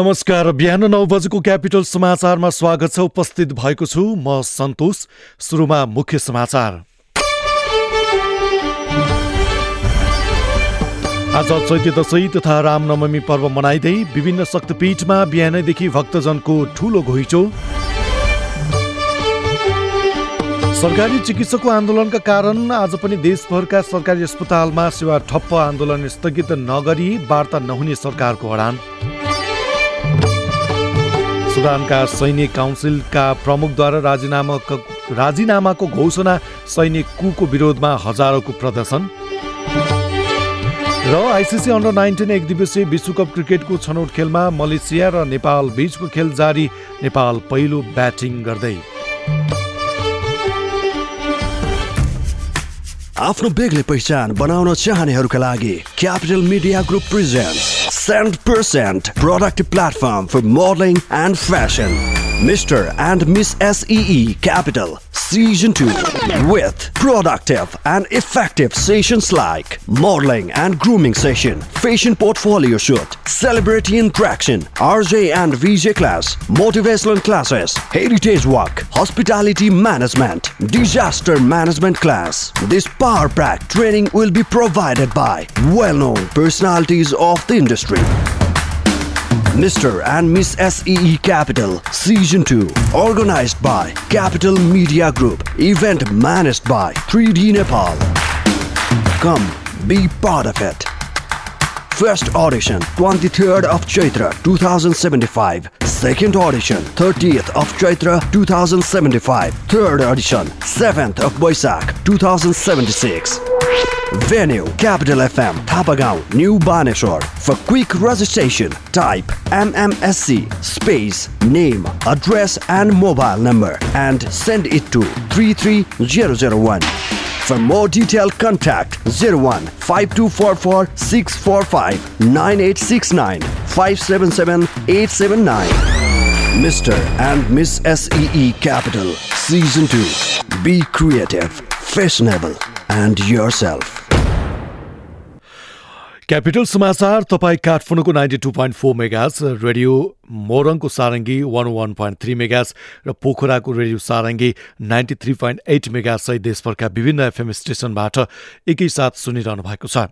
नमस्कार बिहान नौ बजेको क्यापिटल समाचारमा स्वागत छ उपस्थित भएको छु म सन्तोष। सुरुमा मुख्य समाचार। आज चैत्य दशैँ तथा रामनवमी पर्व मनाइँदै विभिन्न शक्तिपीठमा बिहानैदेखि भक्तजनको ठूलो घुइँचो। सरकारी चिकित्सकको आन्दोलनका कारण आज पनि देशभरका सरकारी अस्पतालमा सेवा ठप्प आन्दोलन स्थगित नगरी वार्ता नहुने सरकारको अडान। सुडानका सैनिक काउन्सिलका प्रमुखद्वारा राजीनामा राजीनामाको घोषणा सैनिक कुको विरोधमा हजारौँको प्रदर्शन। र आइसिसी अन्डर नाइन्टिन एक दिवसीय विश्वकप क्रिकेटको छनौट खेलमा मलेसिया र नेपाल बीचको खेल जारी नेपाल पहिलो ब्याटिङ गर्दै। आफ्नो बेग्लै पहिचान बनाउन चाहनेहरूका लागि Capital Media Group present 100% product platform for modeling and fashion. Mr. and Miss SEE Capital Season 2 with productive and effective sessions like modeling and grooming session, fashion portfolio shoot, celebrity interaction, RJ and VJ class, motivational classes, heritage work, hospitality management, disaster management class. This power pack training will be provided by well-known personalities of the industry. Mr. and Miss SEE Capital Season 2 organized by Capital Media Group. Event managed by 3D Nepal. Come be part of it. First audition 23rd of Chaitra 2075 Second audition 30th of Chaitra 2075 Third audition 7th of Boisak 2076 Venue Capital FM Tapagaon New Baneshwar For quick registration type MMSC space name address and mobile number and send it to 33001 For more detailed contact 01 5244 645 9869 577 879 Mr. and Miss SEE Capital Season 2 Be creative, fashionable and yourself Capital समाचार तपाईँ काठमाडौँको ninety two point four megahertz radio मोरङको Sarangi one one point three megahertz र पोखराको radio Sarangi ninety three point eight megahertz सहित देशभरका विभिन्न FM स्टेसनबाट एकैसाथ सुनिरहनु भएको छ।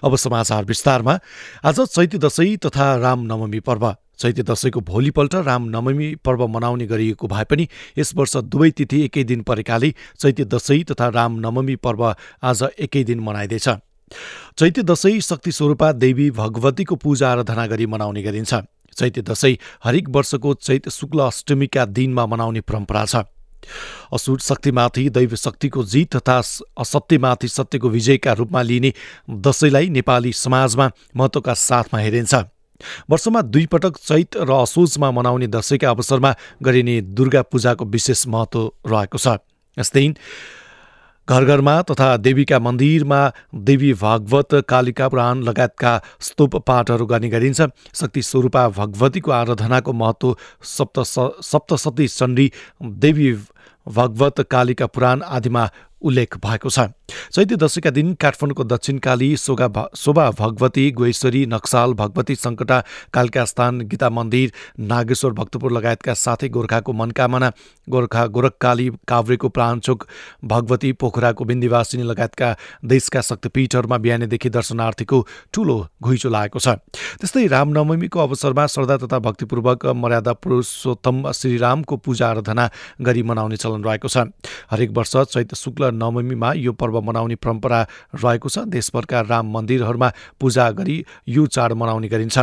अब समाचार विस्तारमा। आज चैत्य दशैँ तथा रामनवमी पर्व। चैत्य दशैंको भोलिपल्ट रामनवमी पर्व मनाउने गरिएको भए पनि यस वर्ष दुवै तिथि एकै दिन परेकाले चैत्य दशैँ तथा रामनवमी पर्व आज एकै दिन मनाइँदैछ। चैत्य दशैँ शक्ति स्वरूपा देवी भगवतीको पूजा आराधना गरी मनाउने गरिन्छ। चैत्य दशैँ हरेक वर्षको चैत्य शुक्ल अष्टमीका दिनमा मनाउने परम्परा छ। असुर शक्तिमाथि दैव शक्तिको जित तथा असत्यमाथि सत्यको विजयका रूपमा लिइने दशैंलाई नेपाली समाजमा महत्वका साथमा हेरिन्छ। वर्षमा दुई पटक चैत र असोजमा मनाउने दशैंका अवसरमा गरिने दुर्गा पूजाको विशेष महत्व रहेको छ। यस्तै घर घरमा तथा देवीका मन्दिरमा देवी भागवत कालिका पुराण लगायतका स्तूप पाठहरू गर्ने गरिन्छ। शक्ति स्वरूपा भगवतीको आराधनाको महत्व सप्त सप्तशती चण्डी देवी भगवत कालीका पुराण आदिमा उल्लेख भएको छ। चैते दशैंका दिन काठमाडौँको दक्षिणकाली सोगा शोभा भगवती गोेश्वरी नक्साल भगवती सङ्कटा कालका स्थान गीता मन्दिर नागेश्वर भक्तपुर लगायतका साथै गोर्खाको मनकामना गोर्खा गोरखकाली काभ्रेको प्राणचोक भगवती पोखराको बिन्दीवासिनी लगायतका देशका शक्तिपीठहरूमा बिहानैदेखि दर्शनार्थीको ठूलो घुइँचो लागेको छ। त्यस्तै रामनवमीको अवसरमा श्रद्धा तथा भक्तिपूर्वक मर्यादा पुरुषोत्तम श्रीरामको पूजा आराधना गरी मनाउने चलन रहेको छ। हरेक वर्ष चैत शुक्ल नवमीमा यो पर्व मनाउने परम्परा रहेको छ। देशभरका राम मन्दिरहरूमा पूजा गरी यो चाड मनाउने गरिन्छ।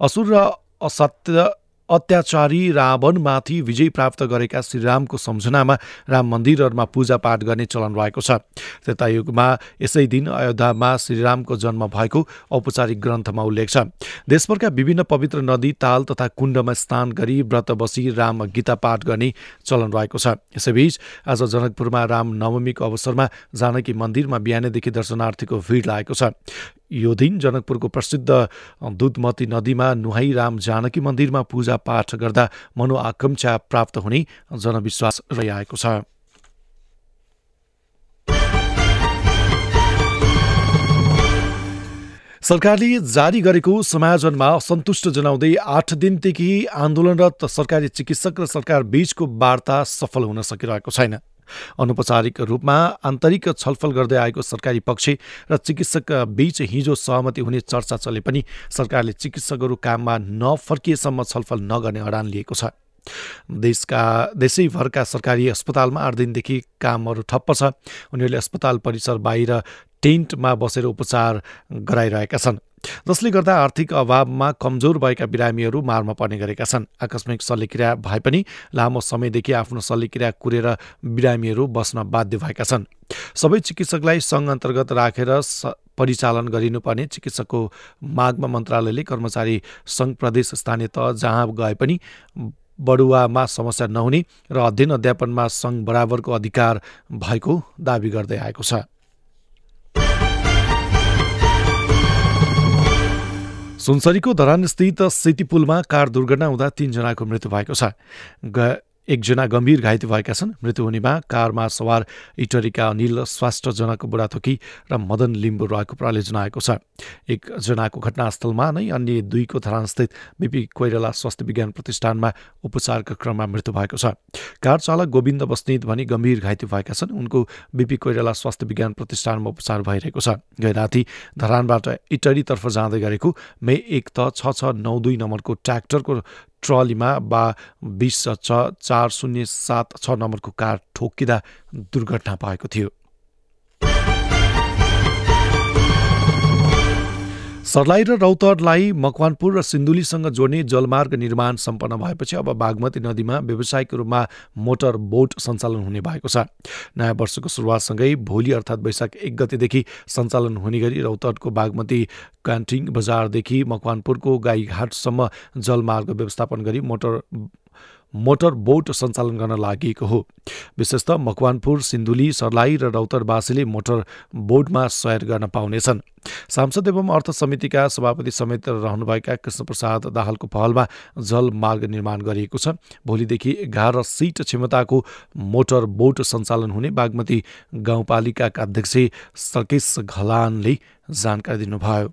असुर र असत्य अत्याचारी रावणमाथि विजय प्राप्त गरेका श्रीरामको सम्झनामा राम मन्दिरहरूमा पूजापाठ गर्ने चलन रहेको छ। त्रेतायुगमा यसै दिन अयोध्यामा श्रीरामको जन्म भएको औपचारिक ग्रन्थमा उल्लेख छ। देशभरका विभिन्न पवित्र नदी ताल तथा कुण्डमा स्नान गरी व्रत बसी राम गीता पाठ गर्ने चलन रहेको छ। यसैबीच आज जनकपुरमा राम नवमीको अवसरमा जानकी मन्दिरमा बिहानैदेखि दर्शनार्थीको भिड लागेको छ। यो दिन जनकपुरको प्रसिद्ध दुधमती नदीमा नुहाई राम जानकी मन्दिरमा पूजा पाठ गर्दा मनोआकांक्षा प्राप्त हुने जनविश्वास रहिआएको छ। सरकारले जारी गरेको समायोजनमा असन्तुष्ट जनाउँदै आठ दिनदेखि आन्दोलनरत सरकारी चिकित्सक र सरकार बीचको वार्ता सफल हुन सकिरहेको छैन। अनौपचारिक रूपमा आन्तरिक छलफल गर्दै आएको सरकारी पक्ष र चिकित्सक बीच हिजो सहमति हुने चर्चा चले पनि सरकारले चिकित्सकहरू काममा नफर्किएसम्म छलफल नगर्ने अडान लिएको छ। देशका देशैभरका सरकारी अस्पतालमा आठ दिनदेखि कामहरू ठप्प छ। उनीहरूले अस्पताल परिसर बाहिर टेन्टमा बसेर उपचार गराइरहेका छन्। जसले गर्दा आर्थिक अभावमा कमजोर भएका बिरामीहरू मारमा पर्ने गरेका छन्। आकस्मिक शल्यक्रिया भए पनि लामो समयदेखि आफ्नो शल्यक्रिया कुरेर बिरामीहरू बस्न बाध्य भएका छन्। सबै चिकित्सकलाई सङ्घ अन्तर्गत राखेर परिचालन गरिनुपर्ने चिकित्सकको मागमा मन्त्रालयले कर्मचारी सङ्घ प्रदेश स्थानीय तह जहाँ गए पनि बढुवामा समस्या नहुने र अध्ययन अध्यापनमा सङ्घ बराबरको अधिकार भएको दावी गर्दै आएको छ। सुनसरीको धरानस्थित सिटी पुलमा कार दुर्घटना हुँदा तीनजनाको मृत्यु भएको छ। एकजना गम्भीर घाइते भएका छन्। मृत्यु हुनेमा कारमा सवार इटरीका अनिल स्वास्थ्यजनाको बुढाथोकी र मदन लिम्बू रहेको प्रहरले जनाएको छ। एकजनाको घटनास्थलमा नै अन्य दुईको धरानस्थित बिपी कोइराला स्वास्थ्य विज्ञान प्रतिष्ठानमा उपचारका क्रममा मृत्यु भएको छ। कार चालक गोविन्द बस्नेत भनी गम्भीर घाइते भएका छन्। उनको बिपी कोइराला स्वास्थ्य विज्ञान प्रतिष्ठानमा उपचार भइरहेको छ। गैराती धरानबाट इटरीतर्फ जाँदै गरेको मे एक त छ छ नौ दुई नम्बरको ट्र्याक्टरको ट्रलीमा बा बिस छ चार शून्य सात छ नम्बरको कार ठोकिँदा दुर्घटना भएको थियो। सर्लाही र रौतहटलाई मकवानपुर र सिन्धुलीसँग जोड्ने जलमार्ग निर्माण सम्पन्न भएपछि अब बागमती नदीमा व्यावसायिक रूपमा मोटर बोट सञ्चालन हुने भएको छ। नयाँ वर्षको सुरुवातसँगै भोलि अर्थात् वैशाख एक गतेदेखि सञ्चालन हुने गरी रौतहटको बागमती क्यान्टिङ बजारदेखि मकवानपुरको गाईघाटसम्म जलमार्ग व्यवस्थापन गरी मोटर मोटर बोट सञ्चालन गर्न लागि हो। विशेषतः मकवानपुर सिन्धुली सर्लाही र रौतरवासीले मोटर बोटमा सयर गर्न पाउनेछन्। सांसद एवं अर्थ समितिका सभापति समेत रहनुभएका कृष्णप्रसाद दाहालको पहलमा जल मार्ग निर्माण गरिएको छ। भोलिदेखि एघार सिट क्षमताको मोटर बोट सञ्चालन हुने बागमती गाउँपालिकाका अध्यक्ष सकेश घलानले जानकारी दिनुभयो।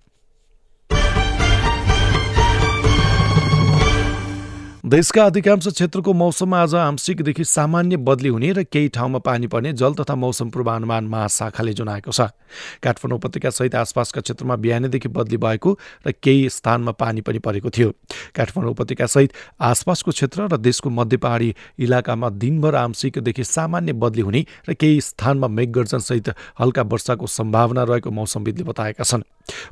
देशका अधिकांश क्षेत्रको मौसममा आज आंशिकदेखि सामान्य बदली हुने र केही ठाउँमा पानी पर्ने जल तथा मौसम पूर्वानुमान महाशाखाले जनाएको छ। काठमाडौँ उपत्यका सहित आसपासका क्षेत्रमा बिहानैदेखि बदली भएको र केही स्थानमा पानी पनि परेको थियो। काठमाडौँ उपत्यका सहित आसपासको क्षेत्र र देशको मध्य पहाडी इलाकामा दिनभर आंशिकदेखि सामान्य बदली हुने र केही स्थानमा मेघगर्जनसहित हल्का वर्षाको सम्भावना रहेको मौसमविदले बताएका छन्।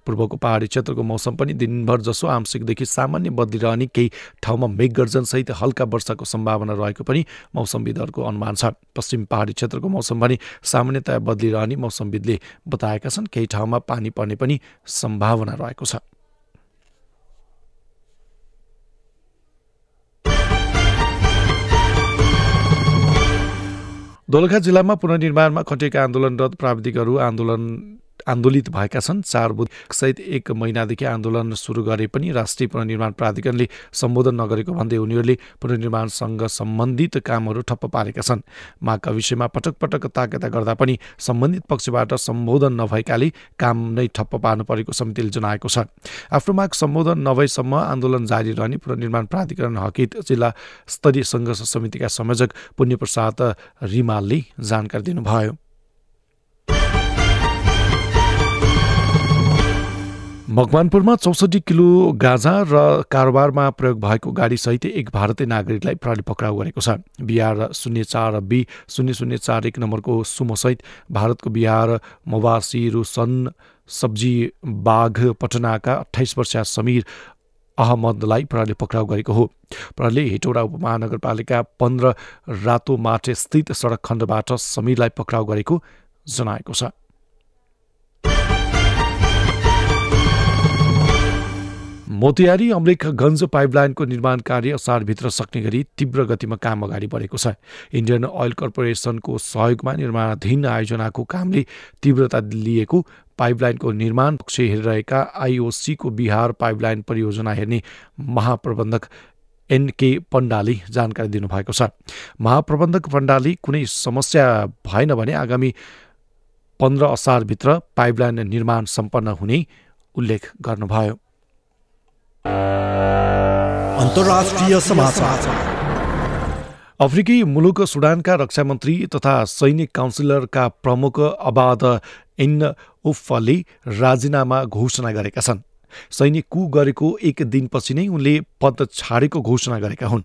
पूर्वको पहाडी क्षेत्रको मौसम पनि दिनभर जसो आंशिकदेखि सामान्य बदली रहने केही ठाउँमा मेघगर्जनसहित हल्का वर्षाको सम्भावना रहेको पनि मौसमविदहरूको अनुमान छ। पश्चिम पहाडी क्षेत्रको मौसम पनि सामान्यतया बदलिरहने मौसमविदले बताएका छन्। केही ठाउँमा पानी पर्ने पनि सम्भावना रहेको छ। दोलखा जिल्लामा पुनर्निर्माणमा खटिएका आन्दोलनरत प्राविधिकहरू आन्दोलन आन्दोलित भएका छन्। चार सहित एक महिनादेखि आन्दोलन सुरु गरे पनि राष्ट्रिय पुनर्निर्माण प्राधिकरणले सम्बोधन नगरेको भन्दै उनीहरूले पुनर्निर्माणसँग सम्बन्धित कामहरू ठप्प पारेका छन्। मागका विषयमा पटक पटक ताकेता गर्दा पनि सम्बन्धित पक्षबाट सम्बोधन नभएकाले काम नै ठप्प पार्नु परेको समितिले जनाएको छ। आफ्नो माग सम्बोधन नभएसम्म आन्दोलन जारी रहने पुनर्निर्माण प्राधिकरण हकित जिल्ला स्तरीय सङ्घर्ष समितिका संयोजक पुण्यप्रसाद रिमालले जानकारी दिनुभयो। मकवानपुरमा चौसठी किलो गाँजा र कारोबारमा प्रयोग भएको गाडीसहित एक भारतीय नागरिकलाई प्रहरी पक्राउ गरेको छ। बिहार शून्य चार बी शून्य शून्य चार एक नम्बरको सुमोसहित भारतको बिहार मवासी रुसन सब्जी बाघ पटनाका अठाइस वर्षीय समीर अहमदलाई प्रहरीले पक्राउ गरेको हो। प्रहरीले हेटौडा उपमहानगरपालिका पन्ध्र रातो माटे स्थित सडक खण्डबाट समीरलाई पक्राउ गरेको जनाएको छ। मोतियारी अमलेखगञ्ज पाइपलाइनको निर्माण कार्य असारभित्र सक्ने गरी तीव्र गतिमा काम अगाडि बढेको छ। इन्डियन ओइल कर्पोरेसनको सहयोगमा निर्माणाधीन आयोजनाको कामले तीव्रता लिएको पाइपलाइनको निर्माण पक्ष हेरिरहेका आइओसीको बिहार पाइपलाइन परियोजना हेर्ने महाप्रबन्धक एनके पण्डाले जानकारी दिनुभएको छ। महाप्रबन्धक पण्डाले कुनै समस्या भएन भने आगामी पन्ध्र असारभित्र पाइपलाइन निर्माण सम्पन्न हुने उल्लेख गर्नुभयो। अन्तर्राष्ट्रिय समाचार। अफ्रिकी मुलुक सुडानका रक्षा मन्त्री तथा सैनिक काउन्सिलरका प्रमुख अबाद इन उफले राजीनामा घोषणा गरेका छन्। सैनिक कु गरेको एक दिनपछि नै उनले पद छाडेको घोषणा गरेका हुन्।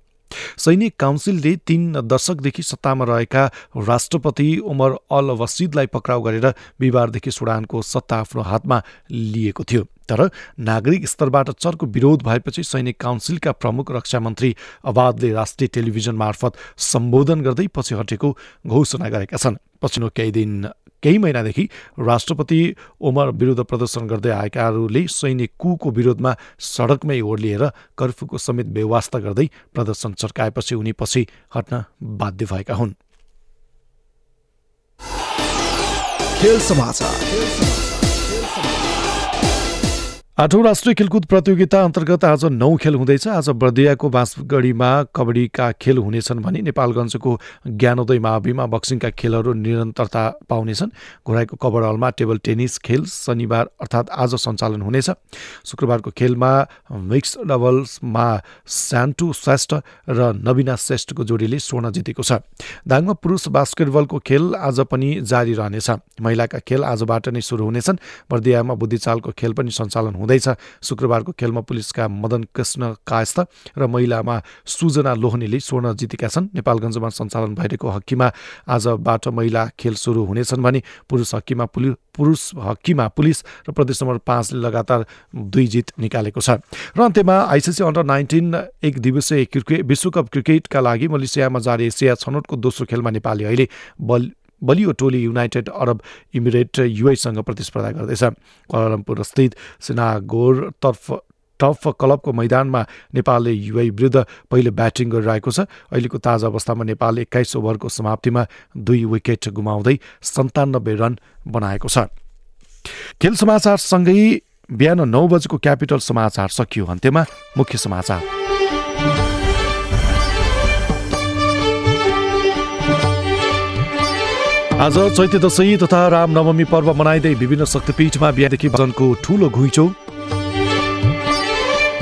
सैनिक काउन्सिलले तीन दशकदेखि सत्तामा रहेका राष्ट्रपति उमर अल वसिदलाई पक्राउ गरेर बिहिबारदेखि सुडानको सत्ता आफ्नो हातमा लिएको थियो। तर नागरिक स्तरबाट चर्को विरोध भएपछि सैनिक काउन्सिलका प्रमुख रक्षा मन्त्री अबादले राष्ट्रिय टेलिभिजन मार्फत सम्बोधन गर्दै पछि हटेको घोषणा गरेका छन्। पछिल्लो केही दिन केही महिनादेखि राष्ट्रपति ओमर विरुद्ध प्रदर्शन गर्दै आएकाहरूले सैनिक कुको विरोधमा सडकमै ओर्लिएर कर्फ्यूको समेत व्यवस्था गर्दै प्रदर्शन चर्काएपछि उनी पछि हट्न बाध्य भएका हुन्। खेल समाचार। आठौँ राष्ट्रिय खेलकुद प्रतियोगिता अन्तर्गत आज नौ खेल हुँदैछ। आज बर्दियाको बाँसगढीमा कबड्डीका खेल हुनेछन् भने नेपालगञ्जको ज्ञानोदय माविमा बक्सिङका खेलहरू निरन्तरता पाउनेछन्। घोराईको कबर हलमा टेबल टेनिस खेल शनिबार अर्थात् आज सञ्चालन हुनेछ। शुक्रबारको खेलमा मिक्स डबल्समा स्यान्टु श्रेष्ठ र नवीना श्रेष्ठको जोडीले स्वर्ण जितेको छ। दाङमा पुरुष बास्केटबलको खेल आज पनि जारी रहनेछ। महिलाका खेल आजबाट नै सुरु हुनेछन्। बर्दियामा बुद्धिचालको खेल पनि सञ्चालन हुँदैछ। शुक्रबारको खेलमा पुलिसका मदन कृष्ण कायस्थ र महिलामा सुजना लोहनीले स्वर्ण जितेका छन्। नेपालगञ्जमा सञ्चालन भइरहेको हक्कीमा आजबाट महिला खेल सुरु हुनेछन् भने पुरुष हक्कीमा पुरुष हक्कीमा पुलिस र प्रदेश नम्बर पाँचले लगातार दुई जित निकालेको छ। र अन्त्यमा आइसिसी अन्डर नाइन्टिन एक दिवसीय क्रिकेट विश्वकप क्रिकेटका लागि मलेसियामा जारी एसिया छनौटको दोस्रो खेलमा नेपाली अहिले बल बलियो टोली युनाइटेड अरब इमिरेट युएसँग प्रतिस्पर्धा गर्दैछ। कलालम्पुर स्थित सिनागोर तर्फ टफ क्लबको मैदानमा नेपालले युए विरुद्ध पहिले ब्याटिङ गरिरहेको छ। अहिलेको ताजा अवस्थामा नेपाल एक्काइस ओभरको समाप्तिमा दुई विकेट गुमाउँदै सन्तानब्बे रन बनाएको छ। खेल समाचारसँगै बिहान नौ बजेको क्यापिटल समाचार सकियो अन्त्यमा मुख्य समाचार। आज चैत्य दशैँ तथा रामनवमी पर्व मनाइँदै विभिन्न शक्तिपीठमा बिहादेखि भजनको ठूलो घुइँचो।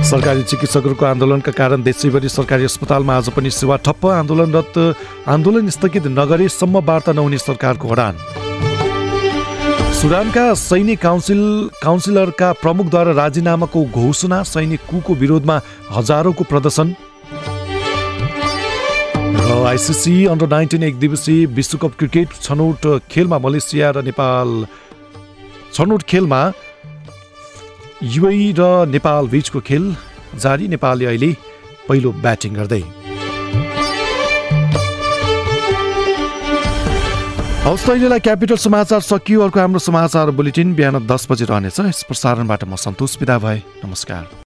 सरकारी चिकित्सकहरूको आन्दोलनका कारण देशैभरि सरकारी अस्पतालमा आज पनि सेवा ठप्प आन्दोलनरत आन्दोलन स्थगित नगरेसम्म वार्ता नहुने सरकारको हडान। सुडानका सैनिक काउन्सिल काउन्सिलरका प्रमुखद्वारा राजीनामाको घोषणा सैनिक कुको विरोधमा हजारौँको प्रदर्शन। आइसिसी अन्डर नाइन्टिन एक दिवसीय विश्वकप क्रिकेट छनौट खेलमा मलेसिया र नेपाल। छनौट खेलमा युए र नेपाल बिचको खेल जारी नेपालले अहिले पहिलो ब्याटिङ गर्दै। हवस् अहिलेलाई क्यापिटल समाचार सकियो अर्को हाम्रो समाचार बुलेटिन बिहान दस बजी रहनेछ। यस प्रसारणबाट म सन्तोष विदा भए नमस्कार।